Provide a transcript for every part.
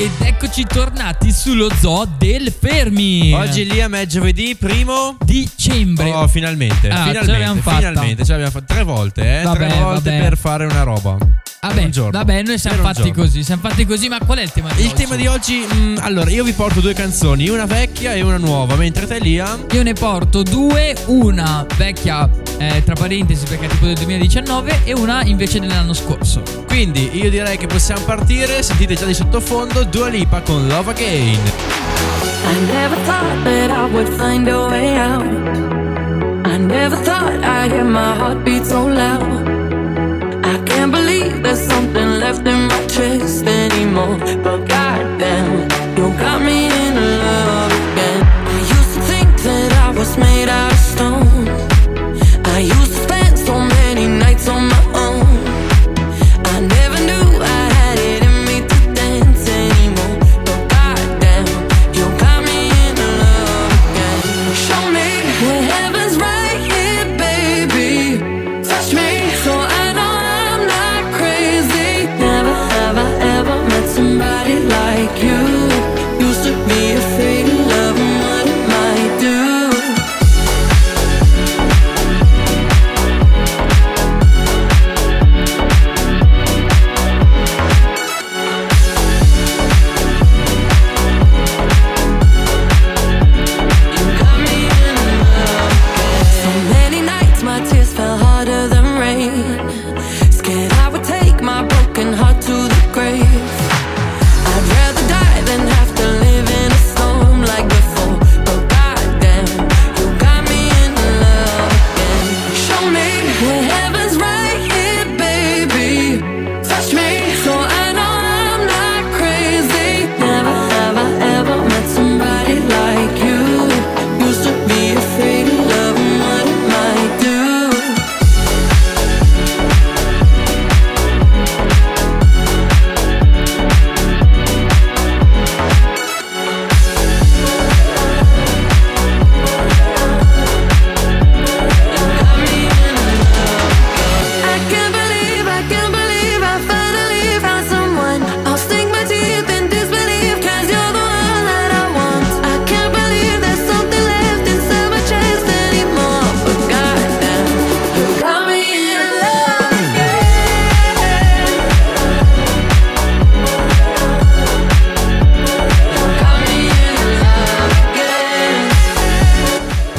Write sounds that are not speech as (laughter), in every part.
Ed eccoci tornati sullo zoo del Fermi. Oggi Liam è giovedì primo dicembre. Oh, finalmente. Ah, ce finalmente. l'abbiamo fatta. Finalmente ce l'abbiamo fatta. Tre volte, eh. Vabbè, Tre volte vabbè. per fare una roba. Vabbè, un vabbè, noi siamo fatti così, siamo fatti così, ma qual è il tema di Il oggi? tema di oggi, mm, allora, io vi porto due canzoni, una vecchia e una nuova, mentre te Liam Io ne porto due, una vecchia, eh, tra parentesi perché è tipo del 2019 e una invece dell'anno scorso. Quindi io direi che possiamo partire, sentite già di sottofondo Dua Lipa con Love Again. I never thought that I would find a way out. I never thought I'd hear my heartbeat so loud. I can't believe there's something left in my chest anymore. But goddamn, you got me in love again. I used to think that I was made out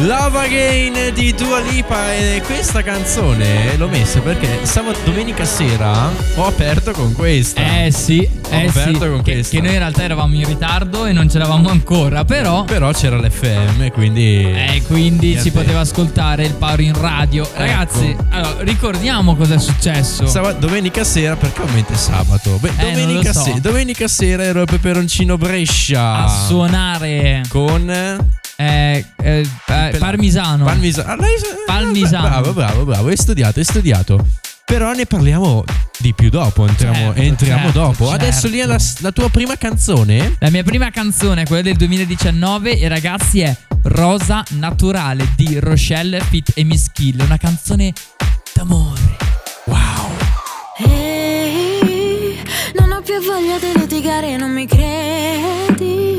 Love Again di Dua Lipa e questa canzone l'ho messa perché sabato domenica sera ho aperto con questa. Eh sì, eh sì. aperto con Che, questa. che noi in realtà eravamo in ritardo e non c'eravamo ancora, però... Però c'era l'FM, quindi Eh, quindi si Niente. poteva ascoltare il paro in radio. Ragazzi, allora, ricordiamo cosa è successo. Saba- domenica sera perché il sabato? Beh, Eh, domenica, so. se- domenica sera ero al peperoncino Brescia a suonare con eh, eh, eh, parmisano. Parmisano. Ah, Parmisano. Bravo, bravo, bravo. Hai studiato, hai studiato. Però ne parliamo di più dopo. Entriamo, Certo, entriamo certo, dopo. Adesso certo. lì è la, la tua prima canzone. La mia prima canzone, quella del 2019, e ragazzi è Rosa Naturale di Rochelle Fit e Mischille, una canzone d'amore. Ehi, non ho più voglia di litigare, non mi credi?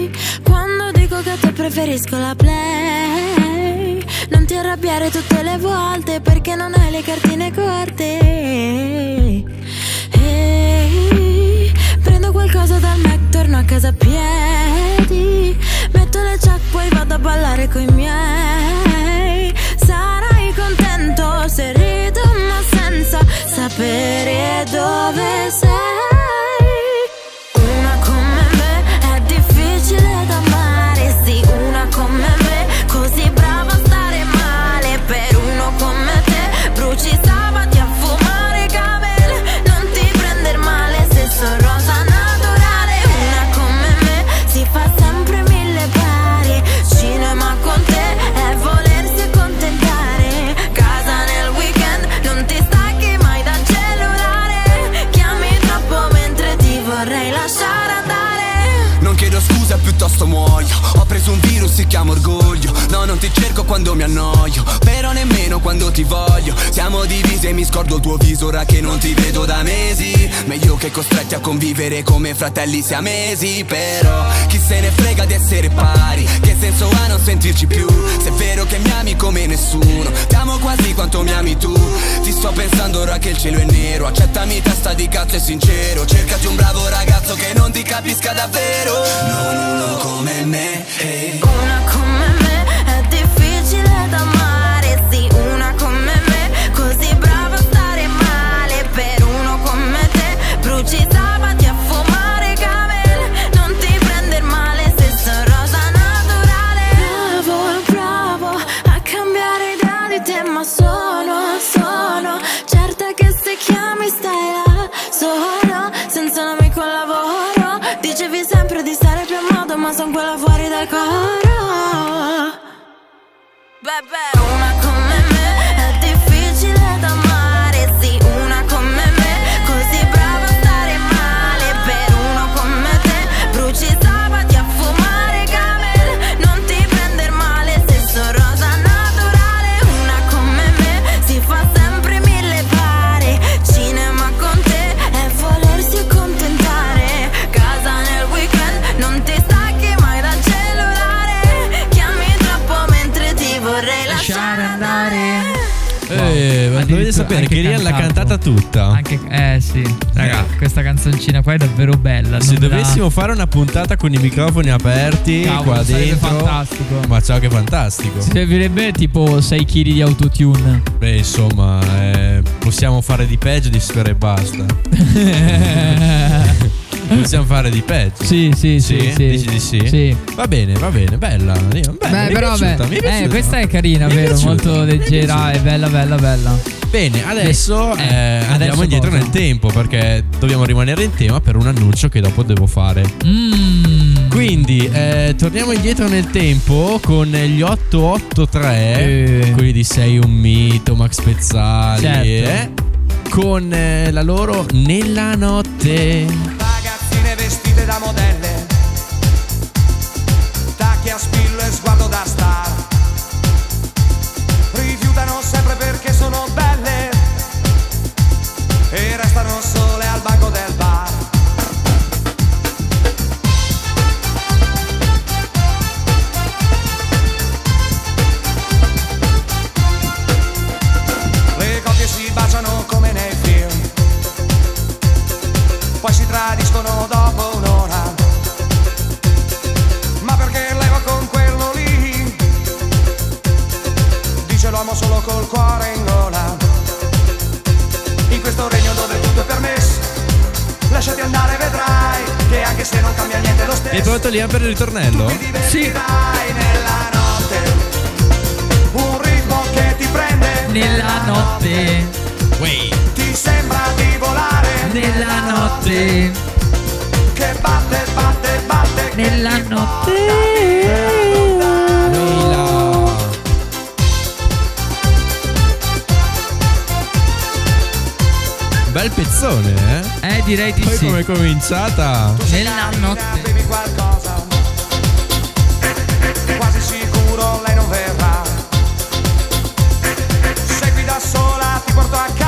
Quando dico che te preferisco la play, non ti arrabbiare tutte le volte perché non hai le cartine corte. Ehi, prendo qualcosa dal Mac, torno a casa a piedi. Metto le ciak poi vado a ballare coi miei un virus, si chiama orgoglio. No, non ti cerco quando mi annoio. Però nemmeno quando ti voglio. Siamo divisi e mi scordo il tuo viso ora che non ti vedo da mesi. Meglio che costretti a convivere come fratelli siamesi. Però chi se ne frega di essere pari? Che senso ha non sentirci più? Se è vero che mi ami come nessuno. Ti amo quasi quanto mi ami tu. Ti sto pensando ora che il cielo è nero. Accettami testa di cazzo e sincero. Cercati un bravo ragazzo che non ti capisca davvero. Non uno come me. ehi. Una come me canzoncina qua è davvero bella. Se non la- dovessimo fare una puntata con i microfoni aperti Cavolo, qua dentro, fantastico. ma ciao che fantastico. Servirebbe tipo 6 kg di autotune. Beh, insomma, eh, possiamo fare di peggio di sfera e basta. (laughs) possiamo fare di peggio. Sì, sì, sì, Sì? sì. Dici di sì? Sì. Va bene, va bene, bella. Bella, Beh, mi è però piaciuta, beh, mi è eh, piaciuta. questa è carina, Mi è vero? piaciuta, Molto è leggera, è bella, bella, bella. Bene, adesso Eh, eh, adesso andiamo indietro cosa? nel tempo perché dobbiamo rimanere in tema per un annuncio che dopo devo fare. Mmm. Quindi eh, torniamo indietro nel tempo con gli 883, Eh. quelli di Sei un mito, Max Pezzali, Certo. eh, con eh, la loro Nella notte. Ragazzine vestite da modelle Tacchi a spillo e sguardo da star sempre perché sono belle. E restano sole al banco del bar L'uomo solo col cuore in gola. In questo regno dove tutto è permesso, lasciati andare, vedrai che anche se non cambia niente lo stesso. È pronto lì per il ritornello? ti divertirai nella notte. Un ritmo che ti prende Nella notte, Wey. ti sembra di volare. nella notte, che batte, batte, batte. nella notte. Bel pezzone, eh? Eh, direi di Poi sì. come è cominciata? Nella notte. Bevi qualcosa. Quasi sicuro lei non verrà. Segui da sola, ti porto a casa.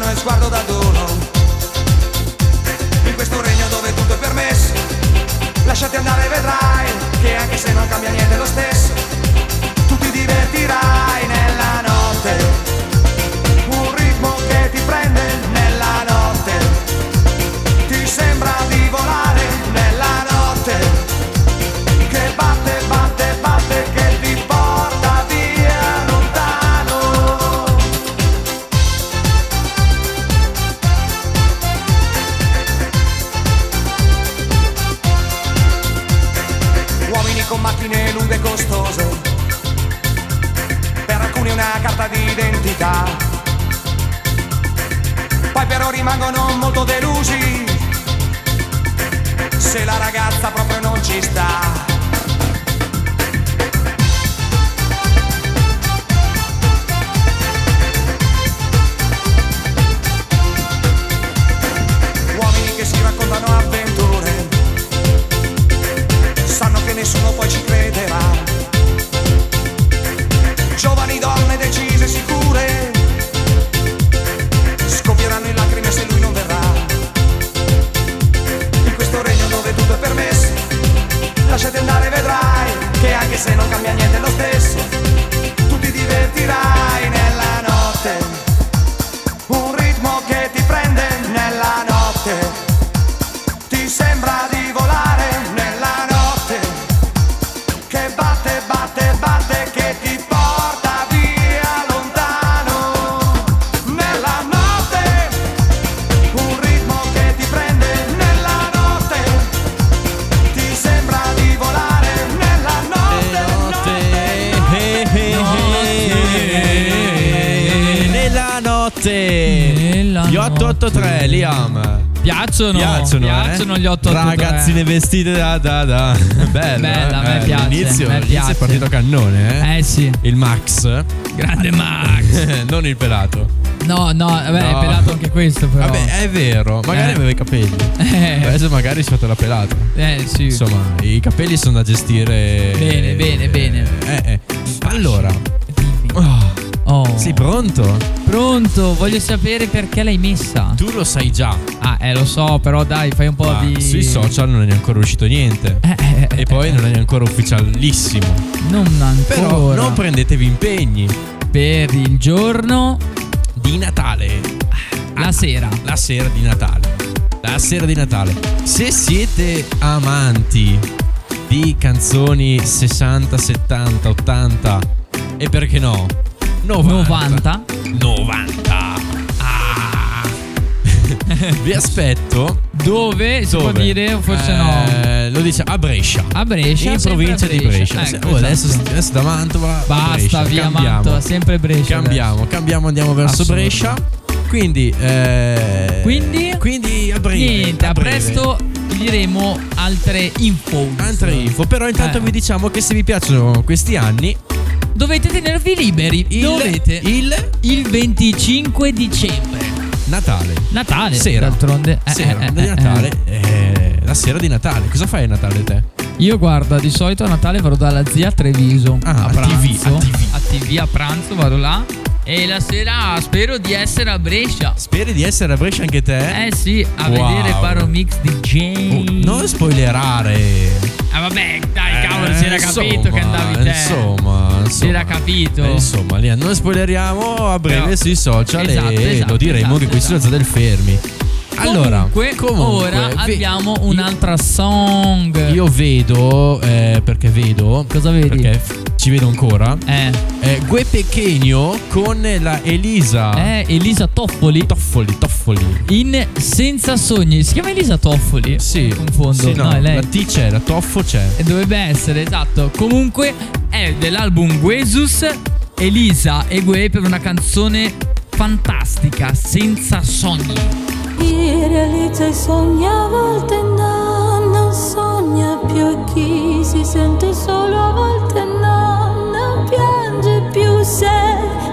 mano e sguardo da dono. In questo regno dove tutto è permesso, lasciati andare vedrai che anche se non cambia niente. con macchine e costose, per alcuni una carta d'identità, poi però rimangono molto delusi se la ragazza proprio non ci sta. Sanno che nessuno 883, Liam. Piacciono, Piacciono, piacciono eh? gli 8 Ragazzine vestite da da da. (laughs) Bella, Bella, a me eh, piace, L'inizio, a me è partito cannone, eh. Eh sì, Il Max. grande (laughs) Max. non il pelato. No, no, vabbè, No. è pelato anche questo però. Vabbè, è vero. Magari Eh. aveva i capelli. Eh. Adesso magari si è fatto la pelata. Eh sì. Insomma, i capelli sono da gestire. Bene, bene, bene. Eh, eh. Allora, Dimmi. oh, Oh. sei pronto? Pronto, voglio sapere perché l'hai messa. Tu lo sai già. Ah, eh, lo so, però dai, fai un po' ma di. Sui social non è ancora uscito niente. Eh, eh, eh, E poi eh, non è ancora ufficialissimo. Non ancora. Però non prendetevi impegni. per il giorno, Di Natale. la sera. La sera di Natale. La sera di Natale. Se siete amanti di canzoni 60, 70, 80 e perché no? 90. 90. 90. Ah. (laughs) Vi aspetto. Dove si può Dove? dire, o forse no. Eh, Lo dice a Brescia. A Brescia. in provincia a di Brescia. Ecco, Oh, adesso, esatto. adesso da Mantova. a Basta, Brescia. via Cambiamo. Mantova, sempre Brescia. Cambiamo, cambiamo, andiamo verso. Brescia. Quindi, eh, Quindi? quindi a breve. Niente, a, breve. presto vi diremo altre info. Altre info. Però intanto Eh. vi diciamo che se vi piacciono questi anni, Dovete tenervi liberi. il, Dovete. il Il 25 dicembre. Natale. Natale. Sera. D'altronde. Eh, Sera eh, eh, di eh, Natale. eh, la sera di Natale. Cosa fai a Natale te? Io guarda, di solito a Natale vado dalla zia a Treviso. Ah, a a pranzo. TV, a TV. A TV a pranzo vado là. E la sera spero di essere a Brescia. Speri di essere a Brescia anche te? Eh sì, a Wow. vedere Paro Mix DJ. Oh, non spoilerare. Ah vabbè, dai, cavolo, Eh, si era capito che insomma, andavi te. Insomma, insomma. Si era capito. Eh, insomma, Lian, non spoileriamo a breve Però- sui social Esatto, e esatto, lo diremo esatto, che qui sulla esatto. del fermi. Allora, comunque, comunque, ora ve- abbiamo io- un'altra song. Io vedo, eh, perché vedo. Cosa vedi? Perché ci vedo ancora. Eh, Eh, Gue Pechegno con la Elisa. è Elisa Toffoli Toffoli, Toffoli. in Senza Sogni. Si chiama Elisa Toffoli? Sì. Mi Confondo. Sì, no, no, è lei. La T c'è, la Toffo c'è. E dovrebbe essere, esatto. Comunque è dell'album Guesus, Elisa e Gue per una canzone fantastica, Senza Sogni. Chi realizza i sogni a volte non sogna più e chi si sente solo a volte no, non piange più se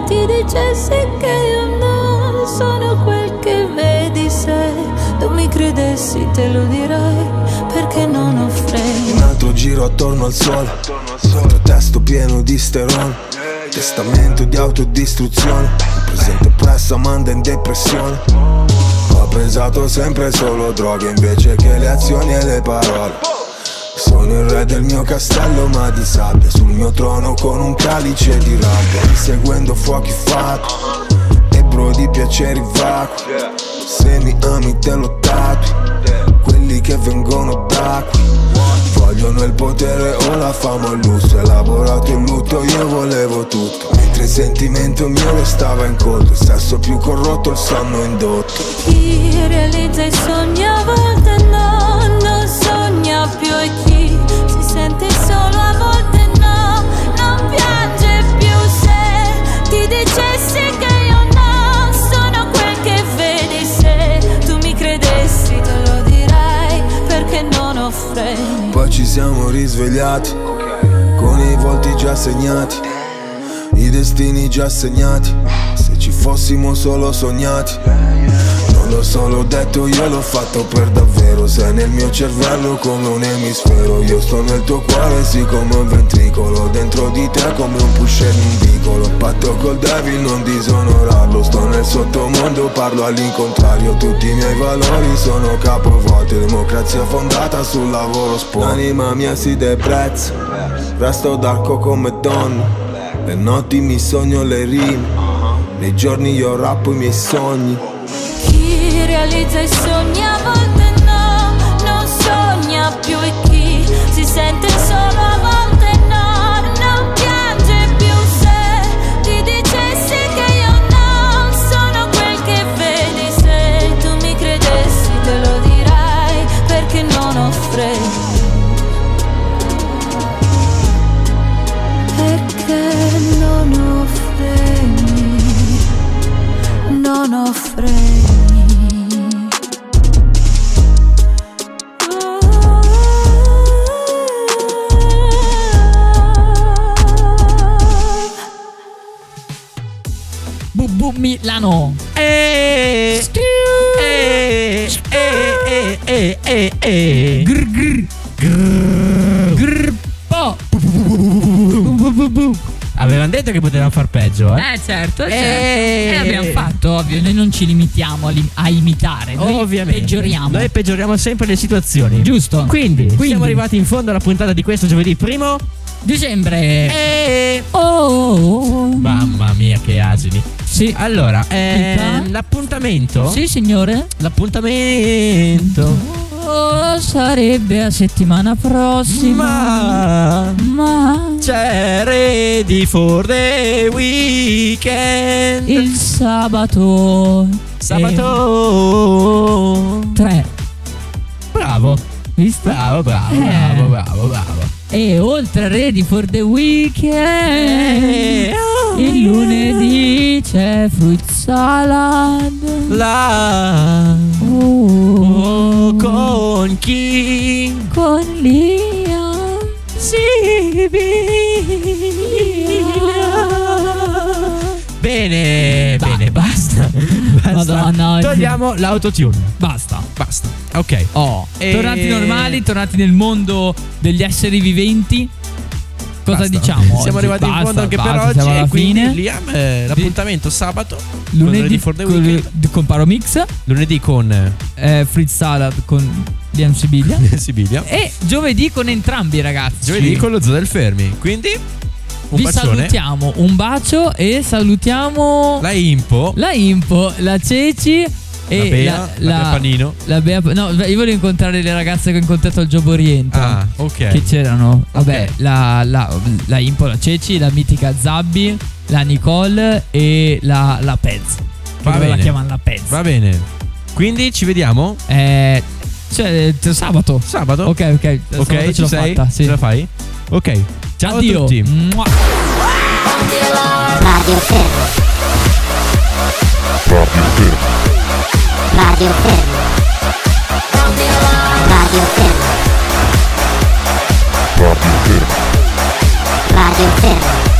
ti dicessi che io non sono quel che vedi se tu mi credessi te lo direi perché non ho freni. Un altro giro attorno al sole Un altro testo pieno di sterone Testamento di autodistruzione Il presente pressa manda in depressione Ho pensato sempre solo droghe Invece che le azioni e le parole. Sono il re del mio castello ma di sabbia Sul mio trono con un calice di rabbia Inseguendo fuochi fatti Ebro di piaceri vacui. Se mi ami te lo tatui Quelli che vengono da qui. Vogliono il potere o la fama o il lusso Elaborato il lutto, io volevo tutto Mentre il sentimento mio restava incolto Il sesso più corrotto, il sonno indotto. Chi realizza i sogni a volte no Non sogna più e chi si sente solo a volte no Non piange più se ti dicessi che io no Sono quel che vedi. Se tu mi credessi te lo direi Perché non offrendi Poi ci siamo risvegliati Con i volti già segnati destini già segnati. Se ci fossimo solo sognati. Non lo so, l'ho detto, io l'ho fatto per davvero. Sei nel mio cervello come un emisfero Io sto nel tuo cuore, sì come un ventricolo. Dentro di te come un pusher in un vicolo. Patto col devil, non disonorarlo. Sto nel sottomondo, parlo all'incontrario. Tutti i miei valori sono capovolti. Democrazia fondata sul lavoro sport. L'anima mia si deprezza. Resto d'arco come donna Le notti mi sogno le rime. Nei giorni io rappo i miei sogni. Chi realizza i sogni a volte no, non sogna più e chi si sente solo certo, certo. Eh. E l'abbiamo fatto, ovvio. Noi non ci limitiamo a, lim- a imitare. Noi Ovviamente. peggioriamo. Noi peggioriamo sempre le situazioni. Giusto. Quindi, Quindi. siamo arrivati in fondo alla puntata di questo giovedì primo. Dicembre. E... Oh. Mamma mia, che asini. Sì. Allora, eh, l'appuntamento. Sì, signore. L'appuntamento. Oh, sarebbe a settimana prossima. Ma Ma c'è ready for the weekend. il sabato. sabato. 3. Bravo. Visto? Bravo, bravo, Eh. bravo, bravo, bravo. E oltre a Ready for the Weekend, Eh, il lunedì c'è fruit salad. La Oh, oh, con chi con Lia. sibila. Bene, bene, basta. basta. Madonna, Togliamo l'autotune. Basta. Basta. Ok. Oh, E- tornati normali, tornati nel mondo degli esseri viventi. Cosa Basta. diciamo? Siamo arrivati in Basta, fondo anche basta, per oggi. Siamo alla e quindi, fine. Liam, eh, l'appuntamento sabato. Lunedì con, con Paromix, Lunedì con eh, Fritz Salad con Liam Sibiglia. (laughs) Sibilia. e giovedì con entrambi, ragazzi. Giovedì con lo zoo del Fermi. Quindi un Vi bacione. salutiamo, un bacio e salutiamo La Impo. la Impo, la Ceci e La Bea, la Bea Panino. la Bea- no, io volevo incontrare le ragazze che ho incontrato al Giobo Oriente. Ah, ok. Che c'erano, vabbè, Ok. la, la, la Impo, la Ceci, la mitica Zabbi, la Nicole e la, la Pez. Va Che la bene. chiamano la Pez. Va bene. Quindi ci vediamo Eh, cioè, t- sabato. sabato. Ok, ok. Ok, sabato ce ci l'ho sei? fatta. Sì. Ce la fai? Ok. Ciao Addio. a tutti. Mua. Radio Fermo. Radio Fermo. Radio Fermo. Radio Fermo.